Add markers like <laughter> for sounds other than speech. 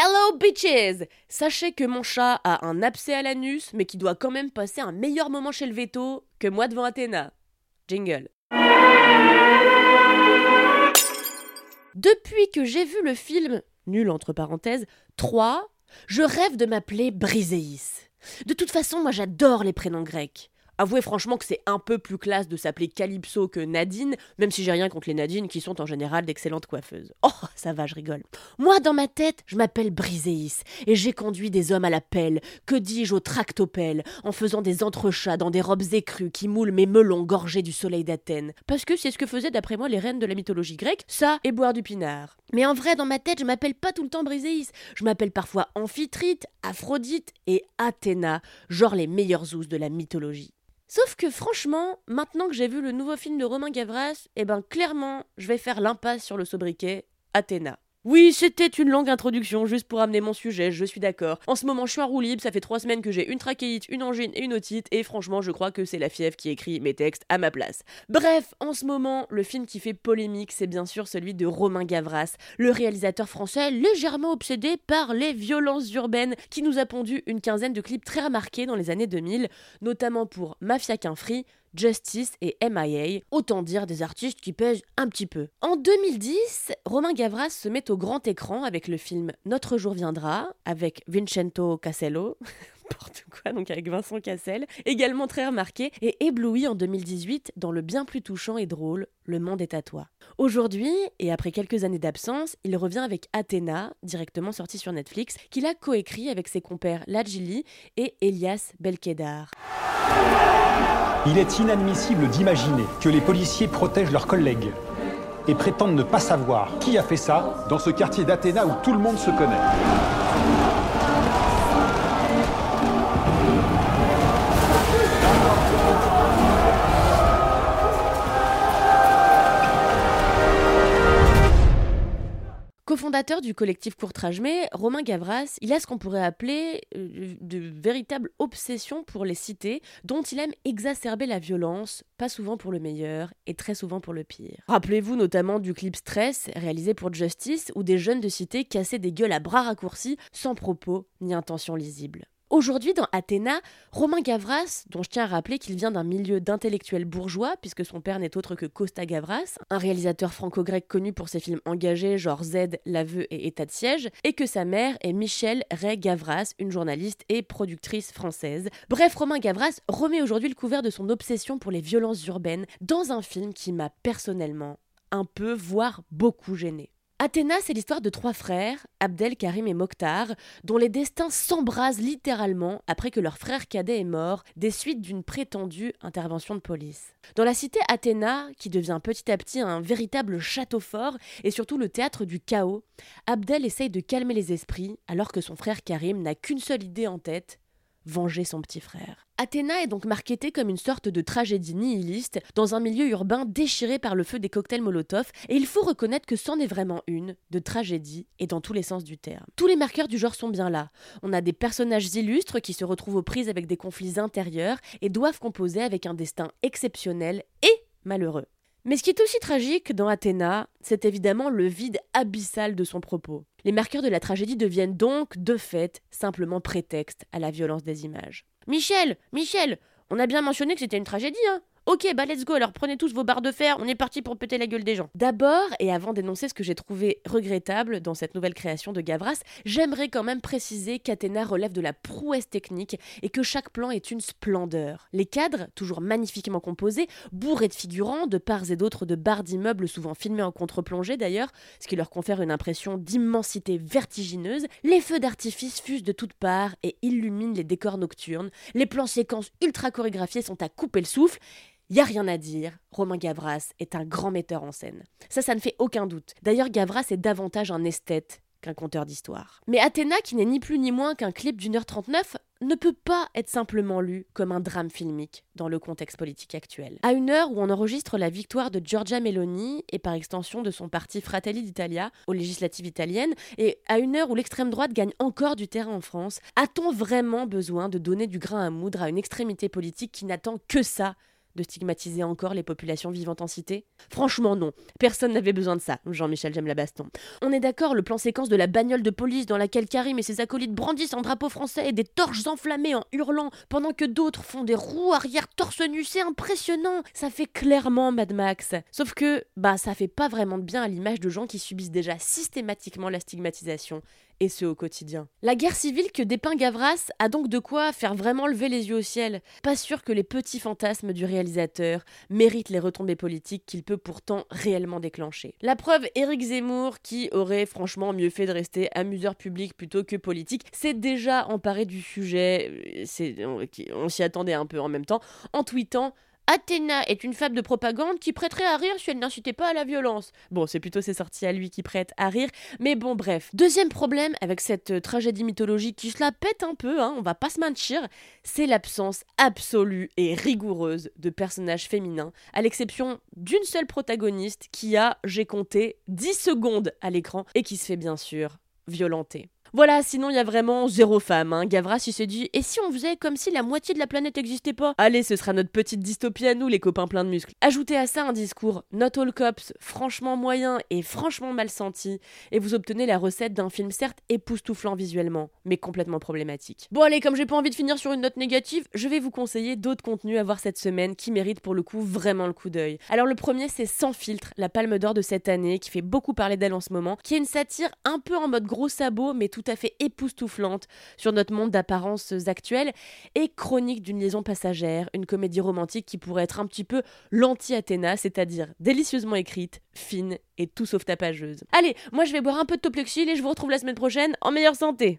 Hello bitches Sachez que mon chat a un abcès à l'anus, mais qui doit quand même passer un meilleur moment chez le veto que moi devant Athéna. Jingle. Depuis que j'ai vu le film nul entre parenthèses, 3, je rêve de m'appeler Briséis. De toute façon, moi j'adore les prénoms grecs. Avouez franchement que c'est un peu plus classe de s'appeler Calypso que Nadine, même si j'ai rien contre les Nadines qui sont en général d'excellentes coiffeuses. Oh, ça va, je rigole. Moi, dans ma tête, je m'appelle Briséis, et j'ai conduit des hommes à la pelle, que dis-je au tractopelle, en faisant des entrechats dans des robes écrues qui moulent mes melons gorgés du soleil d'Athènes. Parce que c'est ce que faisaient d'après moi les reines de la mythologie grecque, ça et boire du pinard. Mais en vrai, dans ma tête, je m'appelle pas tout le temps Briséis. Je m'appelle parfois Amphitrite, Aphrodite et Athéna, genre les meilleurs zoos de la mythologie. Sauf que franchement, maintenant que j'ai vu le nouveau film de Romain Gavras, eh ben clairement, je vais faire l'impasse sur le sobriquet Athéna. Oui, c'était une longue introduction juste pour amener mon sujet, je suis d'accord. En ce moment, je suis en roue libre, ça fait trois semaines que j'ai une trachéite, une angine et une otite, et franchement, je crois que c'est la fièvre qui écrit mes textes à ma place. Bref, en ce moment, le film qui fait polémique, c'est bien sûr celui de Romain Gavras, le réalisateur français légèrement obsédé par les violences urbaines, qui nous a pondu une quinzaine de clips très remarqués dans les années 2000, notamment pour Mafia qu'un free, Justice et MIA, autant dire des artistes qui pèsent un petit peu. En 2010, Romain Gavras se met au grand écran avec le film Notre jour viendra, avec Vincenzo Casello. <laughs> n'importe quoi, donc avec Vincent Cassel, également très remarqué et ébloui en 2018 dans le bien plus touchant et drôle Le monde est à toi. Aujourd'hui, et après quelques années d'absence, il revient avec Athéna, directement sorti sur Netflix, qu'il a coécrit avec ses compères Lajili et Elias Belkedar. Il est inadmissible d'imaginer que les policiers protègent leurs collègues et prétendent ne pas savoir qui a fait ça dans ce quartier d'Athéna où tout le monde se connaît. Cofondateur du collectif Courtrage-Mais, Romain Gavras, il a ce qu'on pourrait appeler euh, de véritables obsessions pour les cités, dont il aime exacerber la violence, pas souvent pour le meilleur et très souvent pour le pire. Rappelez-vous notamment du clip Stress, réalisé pour Justice, où des jeunes de cité cassaient des gueules à bras raccourcis, sans propos ni intention lisible. Aujourd'hui, dans Athéna, Romain Gavras, dont je tiens à rappeler qu'il vient d'un milieu d'intellectuels bourgeois, puisque son père n'est autre que Costa Gavras, un réalisateur franco-grec connu pour ses films engagés genre Z, L'aveu et État de siège, et que sa mère est Michelle Ray Gavras, une journaliste et productrice française. Bref, Romain Gavras remet aujourd'hui le couvert de son obsession pour les violences urbaines dans un film qui m'a personnellement un peu, voire beaucoup gêné. Athéna, c'est l'histoire de trois frères, Abdel, Karim et Mokhtar, dont les destins s'embrasent littéralement après que leur frère cadet est mort des suites d'une prétendue intervention de police. Dans la cité Athéna, qui devient petit à petit un véritable château fort et surtout le théâtre du chaos, Abdel essaye de calmer les esprits alors que son frère Karim n'a qu'une seule idée en tête, venger son petit frère. Athéna est donc marketée comme une sorte de tragédie nihiliste dans un milieu urbain déchiré par le feu des cocktails Molotov, et il faut reconnaître que c'en est vraiment une, de tragédie, et dans tous les sens du terme. Tous les marqueurs du genre sont bien là. On a des personnages illustres qui se retrouvent aux prises avec des conflits intérieurs et doivent composer avec un destin exceptionnel et malheureux. Mais ce qui est aussi tragique dans Athéna, c'est évidemment le vide abyssal de son propos. Les marqueurs de la tragédie deviennent donc, de fait, simplement prétexte à la violence des images. Michel, Michel, on a bien mentionné que c'était une tragédie, hein Ok, bah let's go, alors prenez tous vos barres de fer, on est parti pour péter la gueule des gens. D'abord, et avant d'énoncer ce que j'ai trouvé regrettable dans cette nouvelle création de Gavras, j'aimerais quand même préciser qu'Athéna relève de la prouesse technique et que chaque plan est une splendeur. Les cadres, toujours magnifiquement composés, bourrés de figurants, de parts et d'autres de barres d'immeubles souvent filmés en contre-plongée d'ailleurs, ce qui leur confère une impression d'immensité vertigineuse, les feux d'artifice fusent de toutes parts et illuminent les décors nocturnes, les plans séquences ultra chorégraphiés sont à couper le souffle, Y a rien à dire, Romain Gavras est un grand metteur en scène. Ça, ça ne fait aucun doute. D'ailleurs, Gavras est davantage un esthète qu'un conteur d'histoire. Mais Athéna, qui n'est ni plus ni moins qu'un clip d'une heure 39, ne peut pas être simplement lu comme un drame filmique dans le contexte politique actuel. À une heure où on enregistre la victoire de Giorgia Meloni et par extension de son parti Fratelli d'Italia aux législatives italiennes, et à une heure où l'extrême droite gagne encore du terrain en France, a-t-on vraiment besoin de donner du grain à moudre à une extrémité politique qui n'attend que ça de stigmatiser encore les populations vivantes en cité? Franchement non, personne n'avait besoin de ça, Jean-Michel J'aime la baston. On est d'accord, le plan séquence de la bagnole de police dans laquelle Karim et ses acolytes brandissent un drapeau français et des torches enflammées en hurlant pendant que d'autres font des roues arrière torse nu, c'est impressionnant Ça fait clairement Mad Max. Sauf que, bah ça fait pas vraiment de bien à l'image de gens qui subissent déjà systématiquement la stigmatisation et ce au quotidien. La guerre civile que dépeint Gavras a donc de quoi faire vraiment lever les yeux au ciel. Pas sûr que les petits fantasmes du méritent les retombées politiques qu'il peut pourtant réellement déclencher. La preuve, Éric Zemmour, qui aurait franchement mieux fait de rester amuseur public plutôt que politique, s'est déjà emparé du sujet, on s'y attendait un peu en même temps, en tweetant Athéna est une fable de propagande qui prêterait à rire si elle n'incitait pas à la violence. Bon, c'est plutôt ses sorties à lui qui prêtent à rire, mais bon, bref. Deuxième problème avec cette euh, tragédie mythologique qui se la pète un peu, hein, on va pas se mentir, c'est l'absence absolue et rigoureuse de personnages féminins, à l'exception d'une seule protagoniste qui a, j'ai compté, 10 secondes à l'écran et qui se fait bien sûr violenter. Voilà, sinon il y a vraiment zéro femme. Hein. Gavras il s'est dit et si on faisait comme si la moitié de la planète n'existait pas? Allez, ce sera notre petite dystopie à nous, les copains pleins de muscles. Ajoutez à ça un discours not all cops, franchement moyen et franchement mal senti, et vous obtenez la recette d'un film certes époustouflant visuellement, mais complètement problématique. Bon allez, comme j'ai pas envie de finir sur une note négative, je vais vous conseiller d'autres contenus à voir cette semaine qui méritent pour le coup vraiment le coup d'œil. Alors le premier c'est Sans filtre, la palme d'or de cette année, qui fait beaucoup parler d'elle en ce moment, qui est une satire un peu en mode gros sabot, mais tout à fait époustouflante sur notre monde d'apparences actuelles et chronique d'une liaison passagère, une comédie romantique qui pourrait être un petit peu l'anti-Athéna, c'est-à-dire délicieusement écrite, fine et tout sauf tapageuse. Allez, moi je vais boire un peu de Toplexil et je vous retrouve la semaine prochaine en meilleure santé.